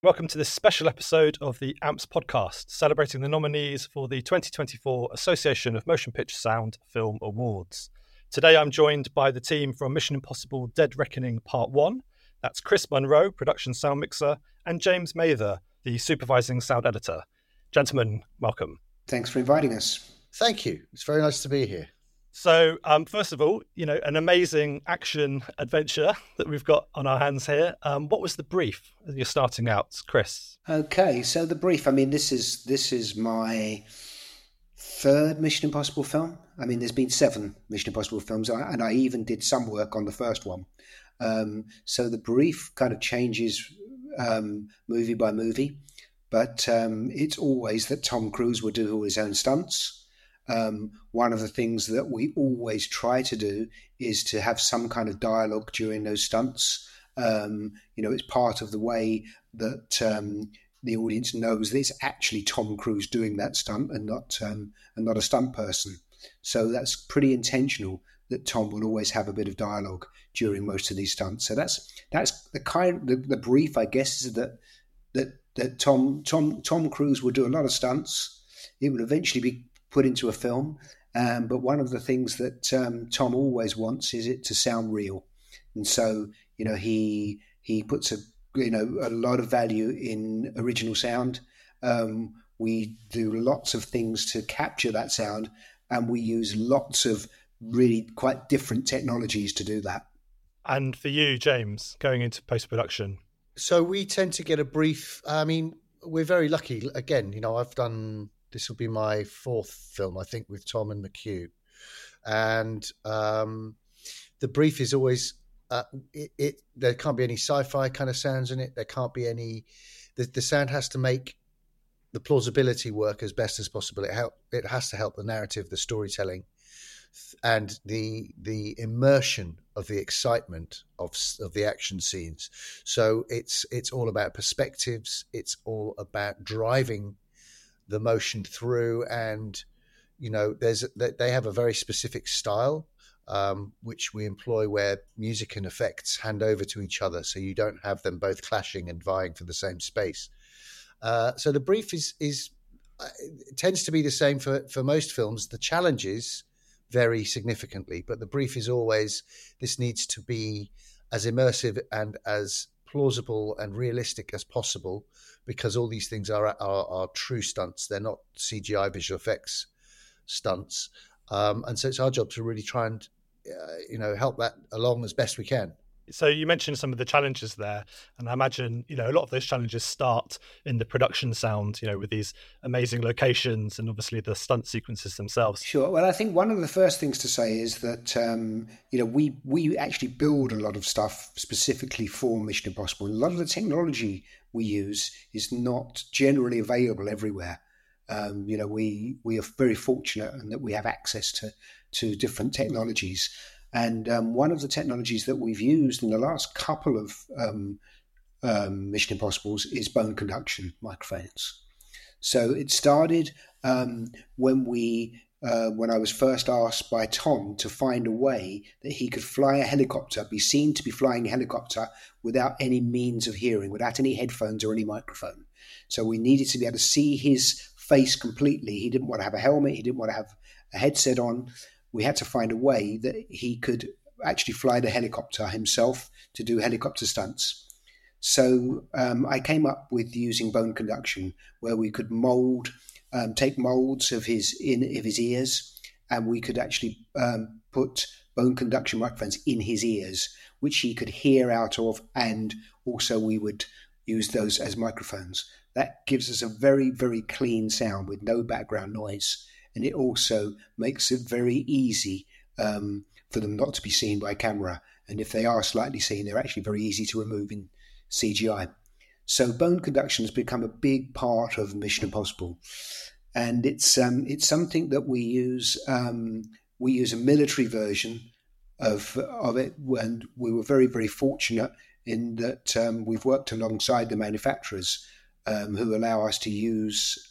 Welcome to this special episode of the AMPS podcast, celebrating the nominees for the 2024 Association of Motion Picture Sound Film Awards. Today I'm joined by the team from Mission Impossible Dead Reckoning Part 1. That's Chris Munro, production sound mixer, and James Mather, the supervising sound editor. Gentlemen, welcome. Thanks for inviting us. Thank you. It's very nice to be here. So, um, first of all, you know, an amazing action adventure that we've got on our hands here. Um, what was the brief as you're starting out, Chris? Okay, so the brief. I mean, this is this is my third Mission Impossible film. I mean, there's been seven Mission Impossible films, and I even did some work on the first one. Um, so the brief kind of changes um, movie by movie, but um, it's always that Tom Cruise will do all his own stunts um, one of the things that we always try to do is to have some kind of dialogue during those stunts. Um, you know, it's part of the way that um, the audience knows that it's actually Tom Cruise doing that stunt and not um, and not a stunt person. So that's pretty intentional that Tom will always have a bit of dialogue during most of these stunts. So that's that's the kind the, the brief I guess is that that that Tom Tom Tom Cruise will do a lot of stunts. It will eventually be put into a film. Um, but one of the things that um, Tom always wants is it to sound real, and so you know he he puts a you know a lot of value in original sound. Um, we do lots of things to capture that sound, and we use lots of really quite different technologies to do that. And for you, James, going into post production, so we tend to get a brief. I mean, we're very lucky. Again, you know, I've done this will be my fourth film, I think, with Tom and McQ. And um, the brief is always uh, it, it, There can't be any sci-fi kind of sounds in it. There can't be any. The, the sound has to make the plausibility work as best as possible. It help. It has to help the narrative, the storytelling, and the the immersion of the excitement of of the action scenes. So it's it's all about perspectives. It's all about driving the motion through and you know there's they have a very specific style um, which we employ where music and effects hand over to each other so you don't have them both clashing and vying for the same space. Uh, so the brief is is uh, tends to be the same for for most films. The challenges vary significantly but the brief is always this needs to be as immersive and as plausible and realistic as possible because all these things are, are, are true stunts. They're not CGI visual effects stunts. Um, and so it's our job to really try and, uh, you know, help that along as best we can. So you mentioned some of the challenges there, and I imagine you know a lot of those challenges start in the production sound, you know, with these amazing locations and obviously the stunt sequences themselves. Sure. Well, I think one of the first things to say is that um, you know we we actually build a lot of stuff specifically for Mission Impossible. A lot of the technology we use is not generally available everywhere. Um, you know, we we are very fortunate in that we have access to to different technologies. And um, one of the technologies that we've used in the last couple of um, um, Mission Impossibles is bone conduction microphones. So it started um, when we uh, when I was first asked by Tom to find a way that he could fly a helicopter, be seen to be flying a helicopter without any means of hearing, without any headphones or any microphone. So we needed to be able to see his face completely. He didn't want to have a helmet, he didn't want to have a headset on we had to find a way that he could actually fly the helicopter himself to do helicopter stunts. So um, I came up with using bone conduction, where we could mold, um, take molds of his in of his ears, and we could actually um, put bone conduction microphones in his ears, which he could hear out of, and also we would use those as microphones. That gives us a very very clean sound with no background noise and it also makes it very easy um, for them not to be seen by camera. And if they are slightly seen, they're actually very easy to remove in CGI. So bone conduction has become a big part of Mission Impossible, and it's um, it's something that we use. Um, we use a military version of of it, and we were very very fortunate in that um, we've worked alongside the manufacturers um, who allow us to use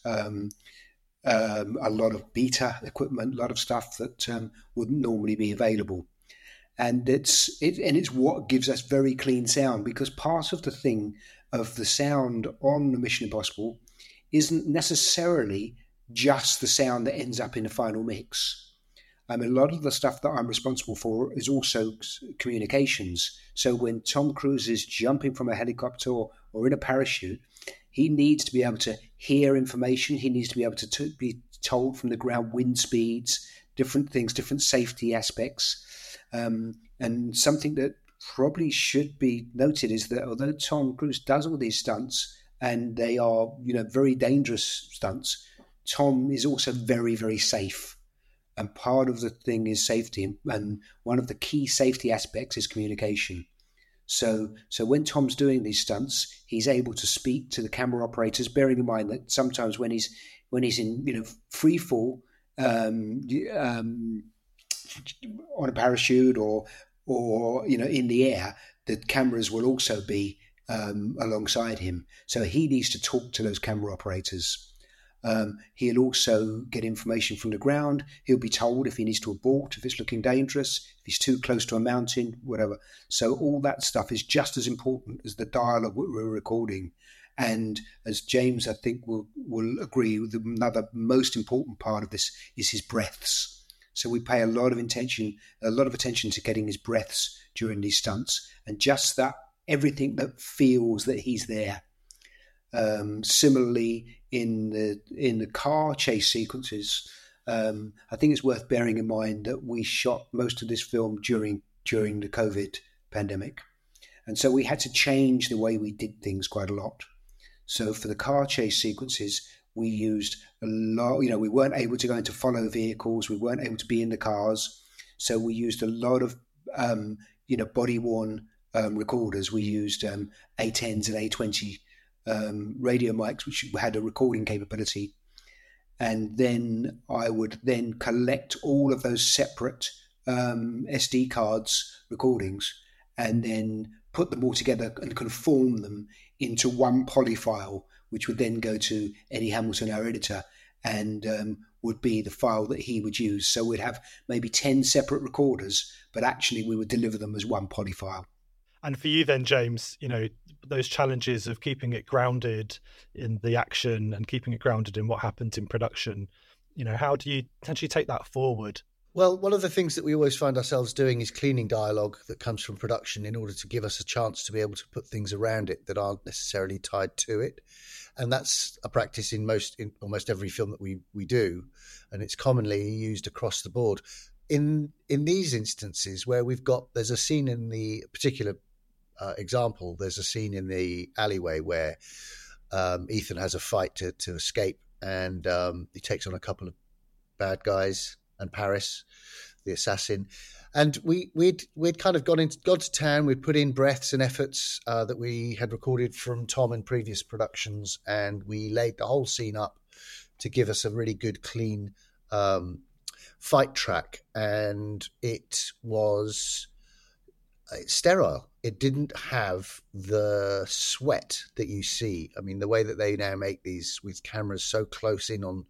um, a lot of beta equipment, a lot of stuff that um, wouldn't normally be available. And it's it, and it's what gives us very clean sound because part of the thing of the sound on the Mission Impossible isn't necessarily just the sound that ends up in the final mix. Um, a lot of the stuff that I'm responsible for is also communications. So when Tom Cruise is jumping from a helicopter or, or in a parachute, he needs to be able to hear information. He needs to be able to t- be told from the ground wind speeds, different things, different safety aspects. Um, and something that probably should be noted is that although Tom Cruise does all these stunts and they are, you know, very dangerous stunts, Tom is also very, very safe. And part of the thing is safety. And one of the key safety aspects is communication. So, so when Tom's doing these stunts, he's able to speak to the camera operators, bearing in mind that sometimes when he's when he's in you know free fall um, um, on a parachute or or you know in the air, the cameras will also be um, alongside him. So he needs to talk to those camera operators. Um, he'll also get information from the ground. He'll be told if he needs to abort, if it's looking dangerous, if he's too close to a mountain, whatever. So all that stuff is just as important as the dialogue we're recording. And as James, I think, will will agree, another most important part of this is his breaths. So we pay a lot of attention, a lot of attention to getting his breaths during these stunts, and just that everything that feels that he's there. Um, similarly, in the in the car chase sequences, um, I think it's worth bearing in mind that we shot most of this film during during the COVID pandemic, and so we had to change the way we did things quite a lot. So for the car chase sequences, we used a lot. You know, we weren't able to go into follow vehicles. We weren't able to be in the cars, so we used a lot of um, you know body worn um, recorders. We used um, A10s and A20 um, radio mics, which had a recording capability. And then I would then collect all of those separate um, SD cards recordings and then put them all together and conform them into one poly file, which would then go to Eddie Hamilton, our editor, and um, would be the file that he would use. So we'd have maybe 10 separate recorders, but actually we would deliver them as one poly file. And for you then, James, you know, those challenges of keeping it grounded in the action and keeping it grounded in what happens in production, you know, how do you potentially take that forward? Well, one of the things that we always find ourselves doing is cleaning dialogue that comes from production in order to give us a chance to be able to put things around it that aren't necessarily tied to it. And that's a practice in most, in almost every film that we, we do. And it's commonly used across the board. In, in these instances where we've got, there's a scene in the particular uh, example, there's a scene in the alleyway where um, Ethan has a fight to, to escape, and um, he takes on a couple of bad guys and Paris, the assassin. And we we'd we'd kind of gone into gone to town. We'd put in breaths and efforts uh, that we had recorded from Tom in previous productions, and we laid the whole scene up to give us a really good, clean um, fight track. And it was sterile it didn't have the sweat that you see. I mean, the way that they now make these with cameras so close in on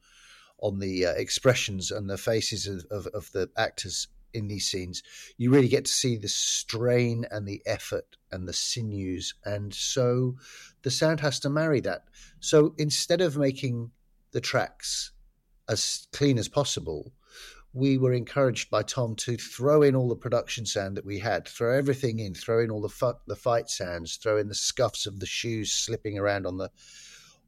on the uh, expressions and the faces of, of, of, the actors in these scenes, you really get to see the strain and the effort and the sinews. And so the sound has to marry that. So instead of making the tracks as clean as possible, we were encouraged by Tom to throw in all the production sound that we had, throw everything in, throw in all the fu- the fight sounds, throw in the scuffs of the shoes slipping around on the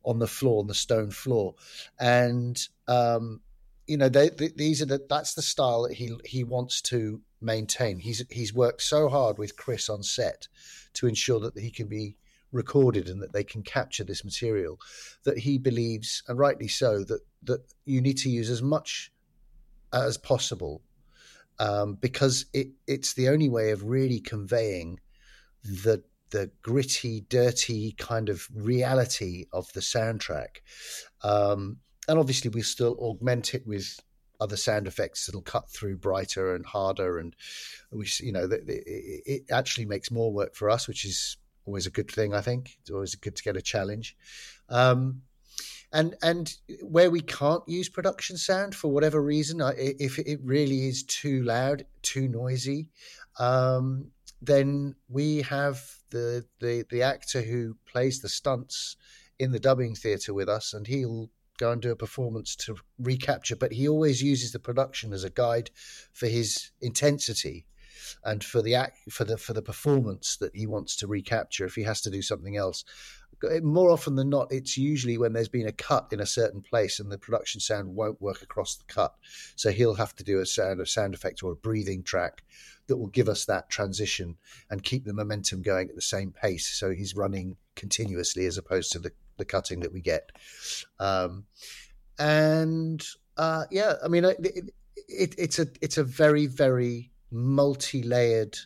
on the floor, on the stone floor, and um, you know they, they, these are the that's the style that he he wants to maintain. He's he's worked so hard with Chris on set to ensure that he can be recorded and that they can capture this material that he believes and rightly so that that you need to use as much as possible um, because it, it's the only way of really conveying the the gritty, dirty kind of reality of the soundtrack. Um, and obviously, we still augment it with other sound effects that'll cut through brighter and harder, and we, you know, it, it actually makes more work for us, which is always a good thing. I think it's always good to get a challenge. Um, and and where we can't use production sound for whatever reason, if it really is too loud, too noisy, um, then we have the, the the actor who plays the stunts in the dubbing theatre with us, and he'll go and do a performance to recapture. But he always uses the production as a guide for his intensity and for the act for the for the performance that he wants to recapture. If he has to do something else, more often than not, it's usually when there's been a cut in a certain place and the production sound won't work across the cut. So he'll have to do a sound, a sound effect or a breathing track that will give us that transition and keep the momentum going at the same pace. So he's running continuously as opposed to the, the cutting that we get. Um, and uh, yeah, I mean, it, it, it's a it's a very very multi-layered,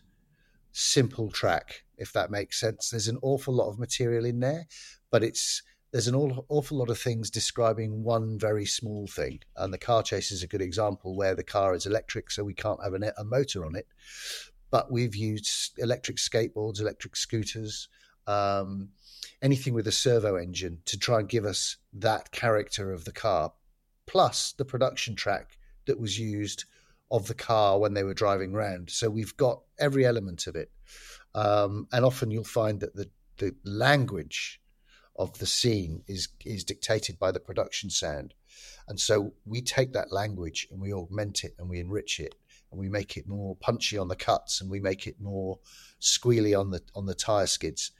simple track if that makes sense. There's an awful lot of material in there, but it's there's an awful lot of things describing one very small thing. And the car chase is a good example where the car is electric, so we can't have a motor on it. But we've used electric skateboards, electric scooters, um, anything with a servo engine to try and give us that character of the car, plus the production track that was used of the car when they were driving around. So we've got every element of it. Um, and often you'll find that the, the language of the scene is is dictated by the production sound. And so we take that language and we augment it and we enrich it and we make it more punchy on the cuts and we make it more squealy on the on the tire skids.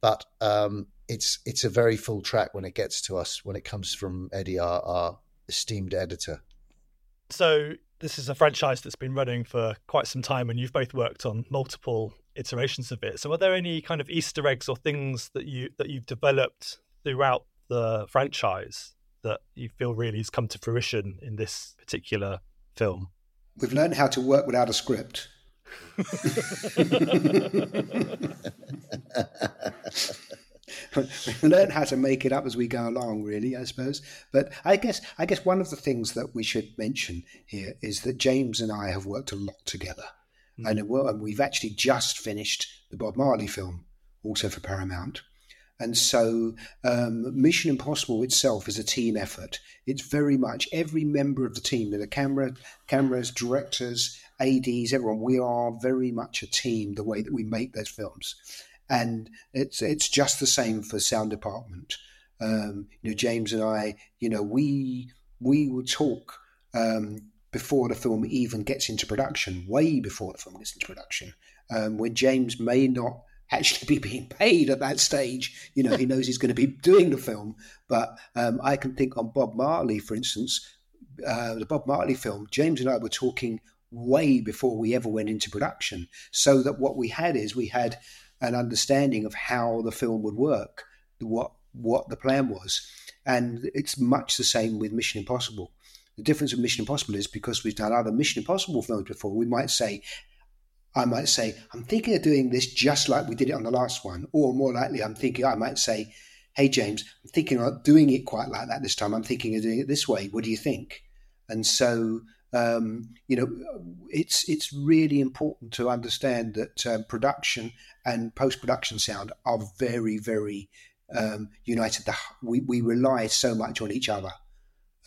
But um, it's it's a very full track when it gets to us when it comes from Eddie, our, our esteemed editor. So this is a franchise that's been running for quite some time, and you've both worked on multiple iterations of it. So, are there any kind of Easter eggs or things that you that you've developed throughout the franchise that you feel really has come to fruition in this particular film? We've learned how to work without a script. We learn how to make it up as we go along, really, I suppose. But I guess I guess one of the things that we should mention here is that James and I have worked a lot together, mm. and, and we've actually just finished the Bob Marley film, also for Paramount. And so, um, Mission Impossible itself is a team effort. It's very much every member of the team, the camera, cameras, directors, ads, everyone. We are very much a team. The way that we make those films, and it's it's just the same for sound department. Um, you know, James and I, you know, we we will talk um, before the film even gets into production, way before the film gets into production, um, when James may not actually be being paid at that stage. You know, he knows he's going to be doing the film, but um, I can think on Bob Marley, for instance, uh, the Bob Marley film. James and I were talking way before we ever went into production, so that what we had is we had an understanding of how the film would work, what what the plan was, and it's much the same with Mission Impossible. The difference with Mission Impossible is because we've done other Mission Impossible films before. We might say, I might say, I'm thinking of doing this just like we did it on the last one, or more likely, I'm thinking I might say, Hey James, I'm thinking of doing it quite like that this time. I'm thinking of doing it this way. What do you think? And so um, you know, it's it's really important to understand that um, production and post production sound are very very um, united. The, we we rely so much on each other,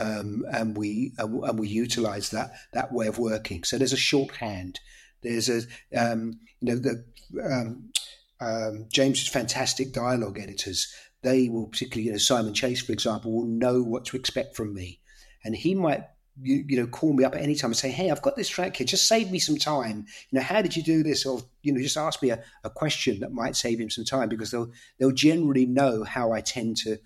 um, and we and we utilize that that way of working. So there's a shorthand. There's a um, you know the um, James's fantastic dialogue editors. They will particularly you know Simon Chase for example will know what to expect from me, and he might you, you know, call me up at any time and say, "Hey, I've got this track here. Just save me some time. You know, how did you do this?" Or you know, just ask me a, a question that might save him some time because they'll they'll generally know how I tend to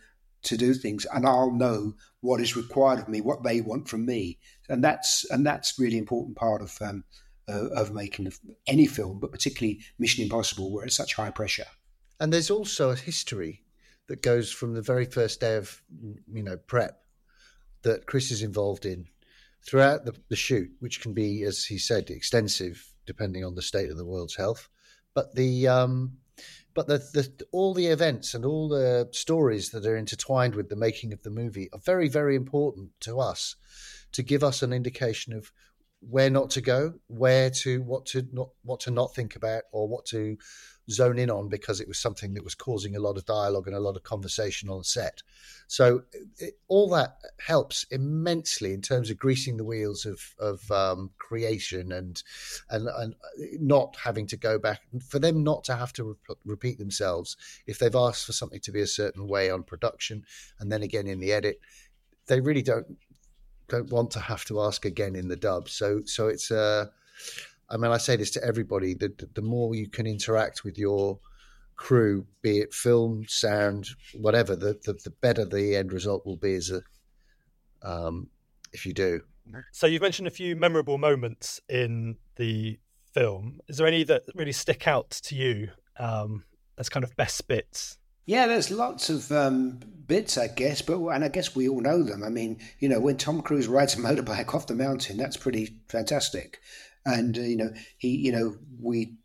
to do things, and I'll know what is required of me, what they want from me, and that's and that's really important part of um, uh, of making any film, but particularly Mission Impossible, where it's such high pressure. And there's also a history that goes from the very first day of you know prep that Chris is involved in throughout the, the shoot, which can be, as he said, extensive depending on the state of the world's health. But the um, but the, the all the events and all the stories that are intertwined with the making of the movie are very very important to us to give us an indication of where not to go, where to what to not what to not think about, or what to zone in on because it was something that was causing a lot of dialogue and a lot of conversation on set. So it, all that helps immensely in terms of greasing the wheels of of um, creation and, and and not having to go back for them not to have to re- repeat themselves if they've asked for something to be a certain way on production and then again in the edit. They really don't don't want to have to ask again in the dub. So so it's uh I mean I say this to everybody that the more you can interact with your crew, be it film, sound, whatever, the the, the better the end result will be as a um if you do. So you've mentioned a few memorable moments in the film. Is there any that really stick out to you um, as kind of best bits? Yeah, there's lots of um, bits, I guess, but and I guess we all know them. I mean, you know, when Tom Cruise rides a motorbike off the mountain, that's pretty fantastic. And uh, you know, he, you know, we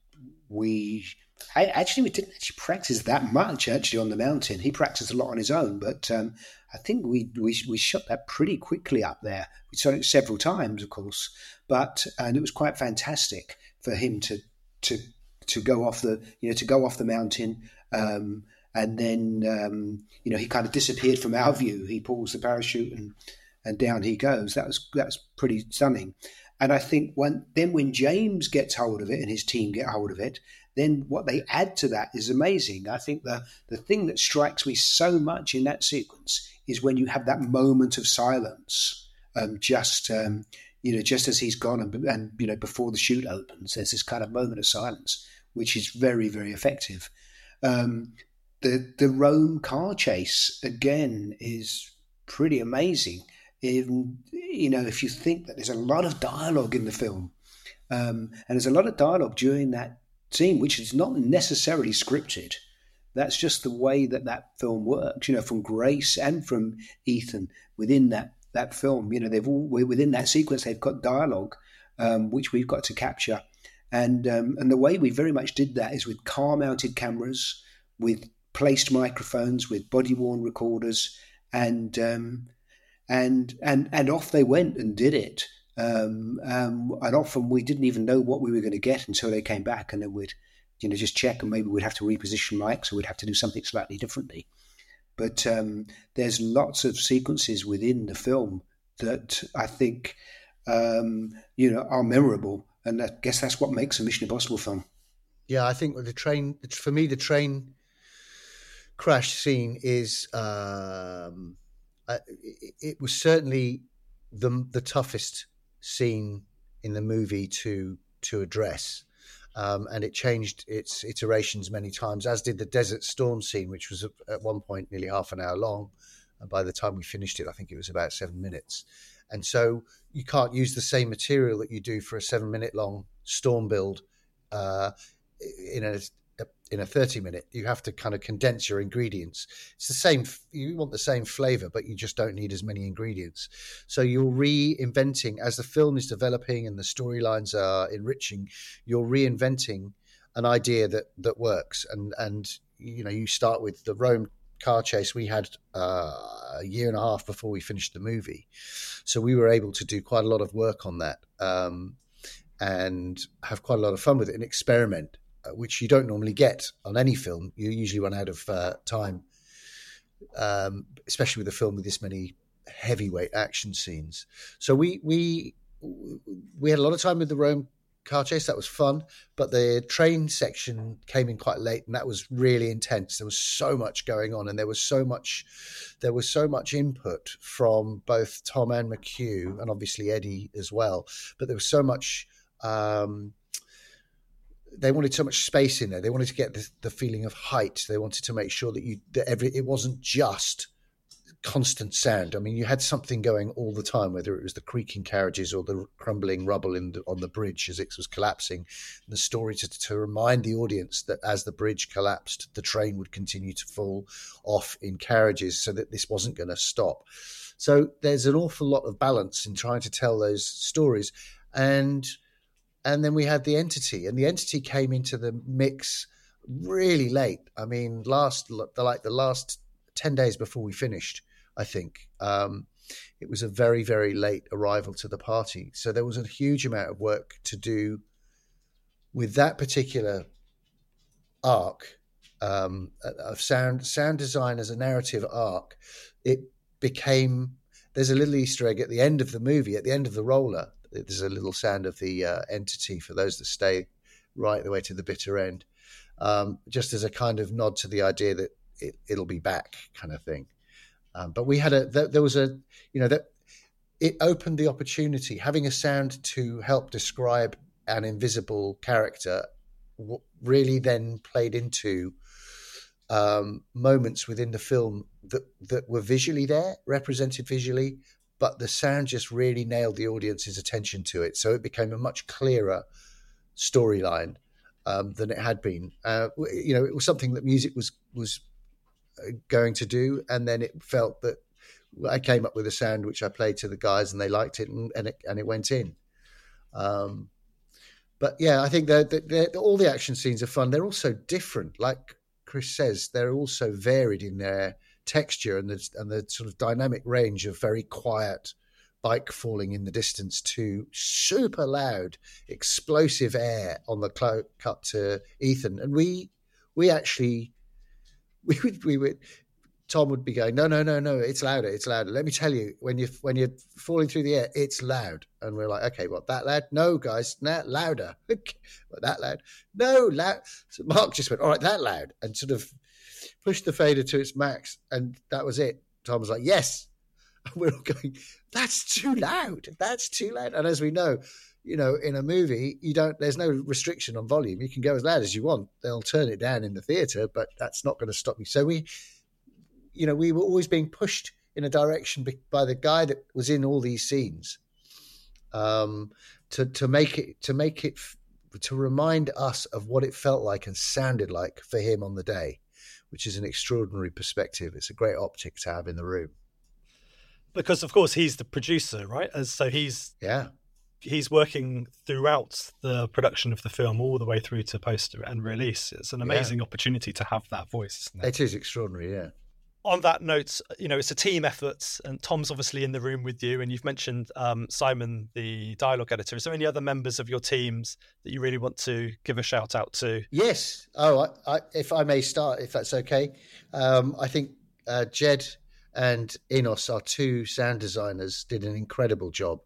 we I, actually we didn't actually practice that much actually on the mountain. He practiced a lot on his own, but um, I think we, we we shot that pretty quickly up there. We shot it several times, of course, but and it was quite fantastic for him to to to go off the you know to go off the mountain. Um, and then um, you know he kind of disappeared from our view. He pulls the parachute and and down he goes. That was that was pretty stunning. And I think when then when James gets hold of it and his team get hold of it, then what they add to that is amazing. I think the the thing that strikes me so much in that sequence is when you have that moment of silence, um, just um, you know, just as he's gone and, and you know before the chute opens, there's this kind of moment of silence, which is very very effective. Um, the the Rome car chase again is pretty amazing. In, you know, if you think that there's a lot of dialogue in the film, um, and there's a lot of dialogue during that scene, which is not necessarily scripted. That's just the way that that film works. You know, from Grace and from Ethan within that that film. You know, they've all within that sequence. They've got dialogue, um, which we've got to capture, and um, and the way we very much did that is with car mounted cameras, with placed microphones with body worn recorders, and um, and and and off they went and did it. Um, um, and often we didn't even know what we were going to get until they came back, and then we'd you know just check, and maybe we'd have to reposition mics, or we'd have to do something slightly differently. But um, there's lots of sequences within the film that I think um, you know are memorable, and I guess that's what makes a Mission Impossible film. Yeah, I think the train for me, the train crash scene is um, uh, it, it, was certainly the the toughest scene in the movie to to address. Um, and it changed its iterations many times, as did the Desert Storm scene, which was at one point nearly half an hour long. And by the time we finished it, I think it was about seven minutes. And so you can't use the same material that you do for a seven minute long storm build uh, in a in a 30 minute you have to kind of condense your ingredients. It's the same you want the same flavor but you just don't need as many ingredients. So you're reinventing as the film is developing and the storylines are enriching you're reinventing an idea that that works. And and you know you start with the rome car chase we had uh, a year and a half before we finished the movie. So we were able to do quite a lot of work on that um, and have quite a lot of fun with it and experiment which you don't normally get on any film. You usually run out of uh, time, um, especially with a film with this many heavyweight action scenes. So we we we had a lot of time with the Rome car chase. That was fun, but the train section came in quite late, and that was really intense. There was so much going on, and there was so much there was so much input from both Tom and McQ, and obviously Eddie as well. But there was so much. Um, they wanted so much space in there. They wanted to get the, the, feeling of height. They wanted to make sure that you that every it wasn't just constant sound. I mean, you had something going all the time, whether it was the creaking carriages or the crumbling rubble the, on the bridge as it was collapsing. And the story to, to remind the audience that as the bridge collapsed, the train would continue to fall off in carriages, so that this wasn't going to stop. So there's an awful lot of balance in trying to tell those stories, and and then we had the entity, and the entity came into the mix really late. I mean, last like the last ten days before we finished, I think. Um, it was a very, very late arrival to the party. So there was a huge amount of work to do with that particular arc um, of sound sound design as a narrative arc. It became there's a little Easter egg at the end of the movie, at the end of the roller. There's a little sound of the uh, entity for those that stay right the way to the bitter end, um, just as a kind of nod to the idea that it, will be back, kind of thing. Um, but we had a there was a you know that it opened the opportunity having a sound to help describe an invisible character really then played into um, moments within the film that that were visually there, represented visually, but the sound just really nailed the audience's attention to it. So it became a much clearer storyline um, than it had been. Uh, you know, it was something that music was was uh, going to do, and then it felt that I came up with a sound which I played to the guys, and they liked it, and, and it and it went in. Um, but yeah, I think that all the action scenes are fun. They're also different. Like Chris says, they're also varied in their texture and the and the sort of dynamic range of very quiet bike falling in the distance to super loud explosive air on the cl- cut to Ethan, and we we actually we would we would Tom would be going, no, no, no, no, it's louder, it's louder. Let me tell you, when you when you're falling through the air, it's loud. And we're like, okay, what that loud? No, guys, nah, louder. what that loud? No, loud. So Mark just went, all right, that loud, and sort of pushed the fader to its max, and that was it. Tom was like, yes. And we're all going, that's too loud. That's too loud. And as we know, you know, in a movie, you don't. There's no restriction on volume. You can go as loud as you want. They'll turn it down in the theater, but that's not going to stop you. So we you know, we were always being pushed in a direction by the guy that was in all these scenes um, to to make it to make it to remind us of what it felt like and sounded like for him on the day, which is an extraordinary perspective. It's a great optic to have in the room. Because of course he's the producer, right? As so he's yeah he's working throughout the production of the film all the way through to poster and release. It's an amazing yeah. opportunity to have that voice. Isn't It? it is extraordinary, yeah on that note, you know, it's a team effort, and Tom's obviously in the room with you, and you've mentioned um, Simon, the dialogue editor. Is there any other members of your teams that you really want to give a shout out to? Yes. Oh, I, I, if I may start, if that's okay. Um, I think uh, Jed and Enos, our two sound designers, did an incredible job.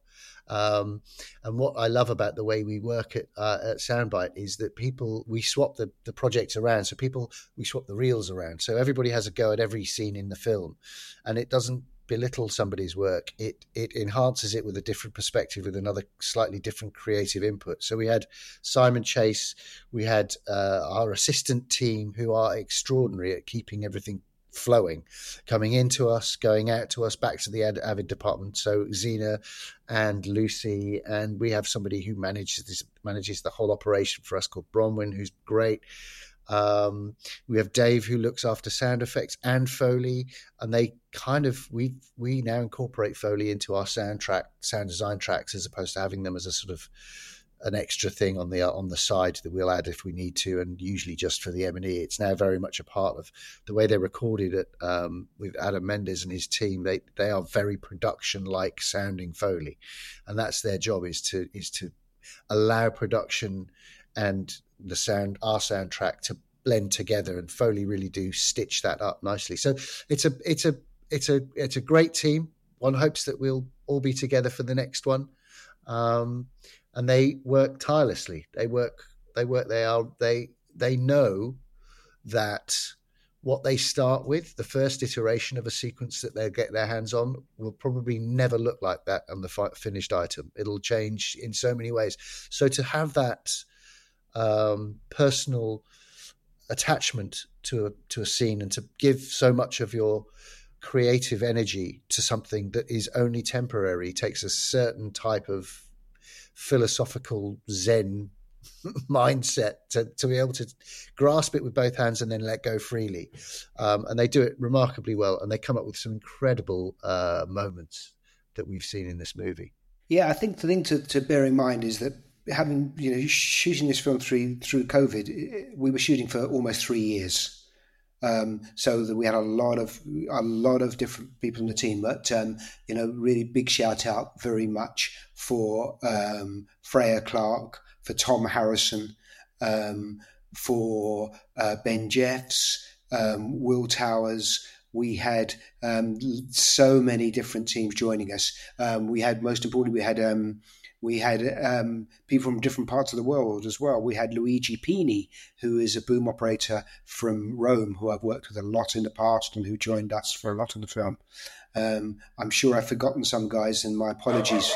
Um, and what I love about the way we work at, uh, at Soundbite is that people we swap the, the projects around. So people we swap the reels around. So everybody has a go at every scene in the film, and it doesn't belittle somebody's work. It it enhances it with a different perspective, with another slightly different creative input. So we had Simon Chase, we had uh, our assistant team who are extraordinary at keeping everything flowing, coming into us, going out to us, back to the Avid department. So Xena and Lucy, and we have somebody who manages this, manages the whole operation for us called Bronwyn, who's great. Um, we have Dave who looks after sound effects and Foley, and they kind of we we now incorporate Foley into our soundtrack sound design tracks as opposed to having them as a sort of an extra thing on the on the side that we'll add if we need to, and usually just for the M and E. It's now very much a part of the way they recorded it um, with Adam Mendes and his team. They they are very production like sounding Foley, and that's their job is to is to allow production and the sound our soundtrack to blend together, and Foley really do stitch that up nicely. So it's a it's a it's a it's a great team. One hopes that we'll all be together for the next one. Um, and they work tirelessly. They work. They work. They are. They they know that what they start with, the first iteration of a sequence that they'll get their hands on, will probably never look like that on the finished item. It'll change in so many ways. So to have that um, personal attachment to a, to a scene and to give so much of your creative energy to something that is only temporary takes a certain type of philosophical Zen mindset to, to be able to grasp it with both hands and then let go freely. Um, and they do it remarkably well, and they come up with some incredible uh, moments that we've seen in this movie. Yeah, I think the thing to, to bear in mind is that having you know shooting this film through through COVID, we were shooting for almost three years. Um, so that we had a lot of a lot of different people in the team. But um, you know, really big shout out very much for um, Freya Clark, for Tom Harrison, um, for uh, Ben Jeffs, um, Will Towers. We had um, so many different teams joining us. we had most importantly, we had we had um, people from different parts of the world as well. We had Luigi Pini, who is a boom operator from Rome, who I've worked with a lot in the past and who joined us for a lot of the film. Um, I'm sure I've forgotten some guys, and my apologies.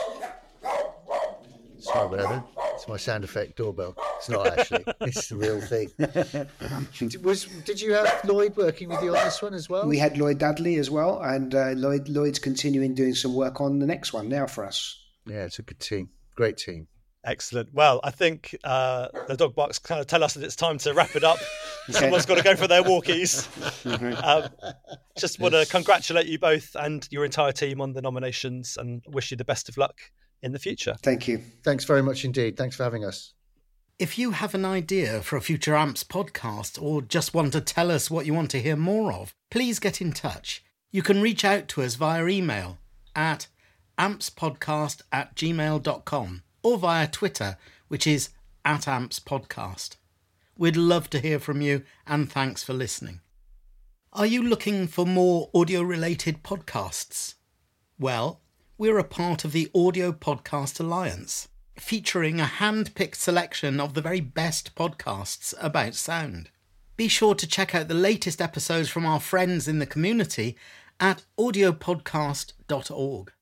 Sorry about that. It's my sound effect doorbell. It's not actually. it's the real thing. Was did you have Lloyd working with you on this one as well? We had Lloyd Dudley as well, and uh, Lloyd Lloyd's continuing doing some work on the next one now for us. Yeah, it's a good team. Great team. Excellent. Well, I think uh, the dog barks kind of tell us that it's time to wrap it up. Someone's got to go for their walkies. Um, just want to congratulate you both and your entire team on the nominations and wish you the best of luck in the future. Thank you. Thanks very much indeed. Thanks for having us. If you have an idea for a future AMPS podcast or just want to tell us what you want to hear more of, please get in touch. You can reach out to us via email at ampspodcast at gmail.com or via Twitter, which is at ampspodcast. We'd love to hear from you and thanks for listening. Are you looking for more audio related podcasts? Well, we're a part of the Audio Podcast Alliance, featuring a hand picked selection of the very best podcasts about sound. Be sure to check out the latest episodes from our friends in the community at audiopodcast.org.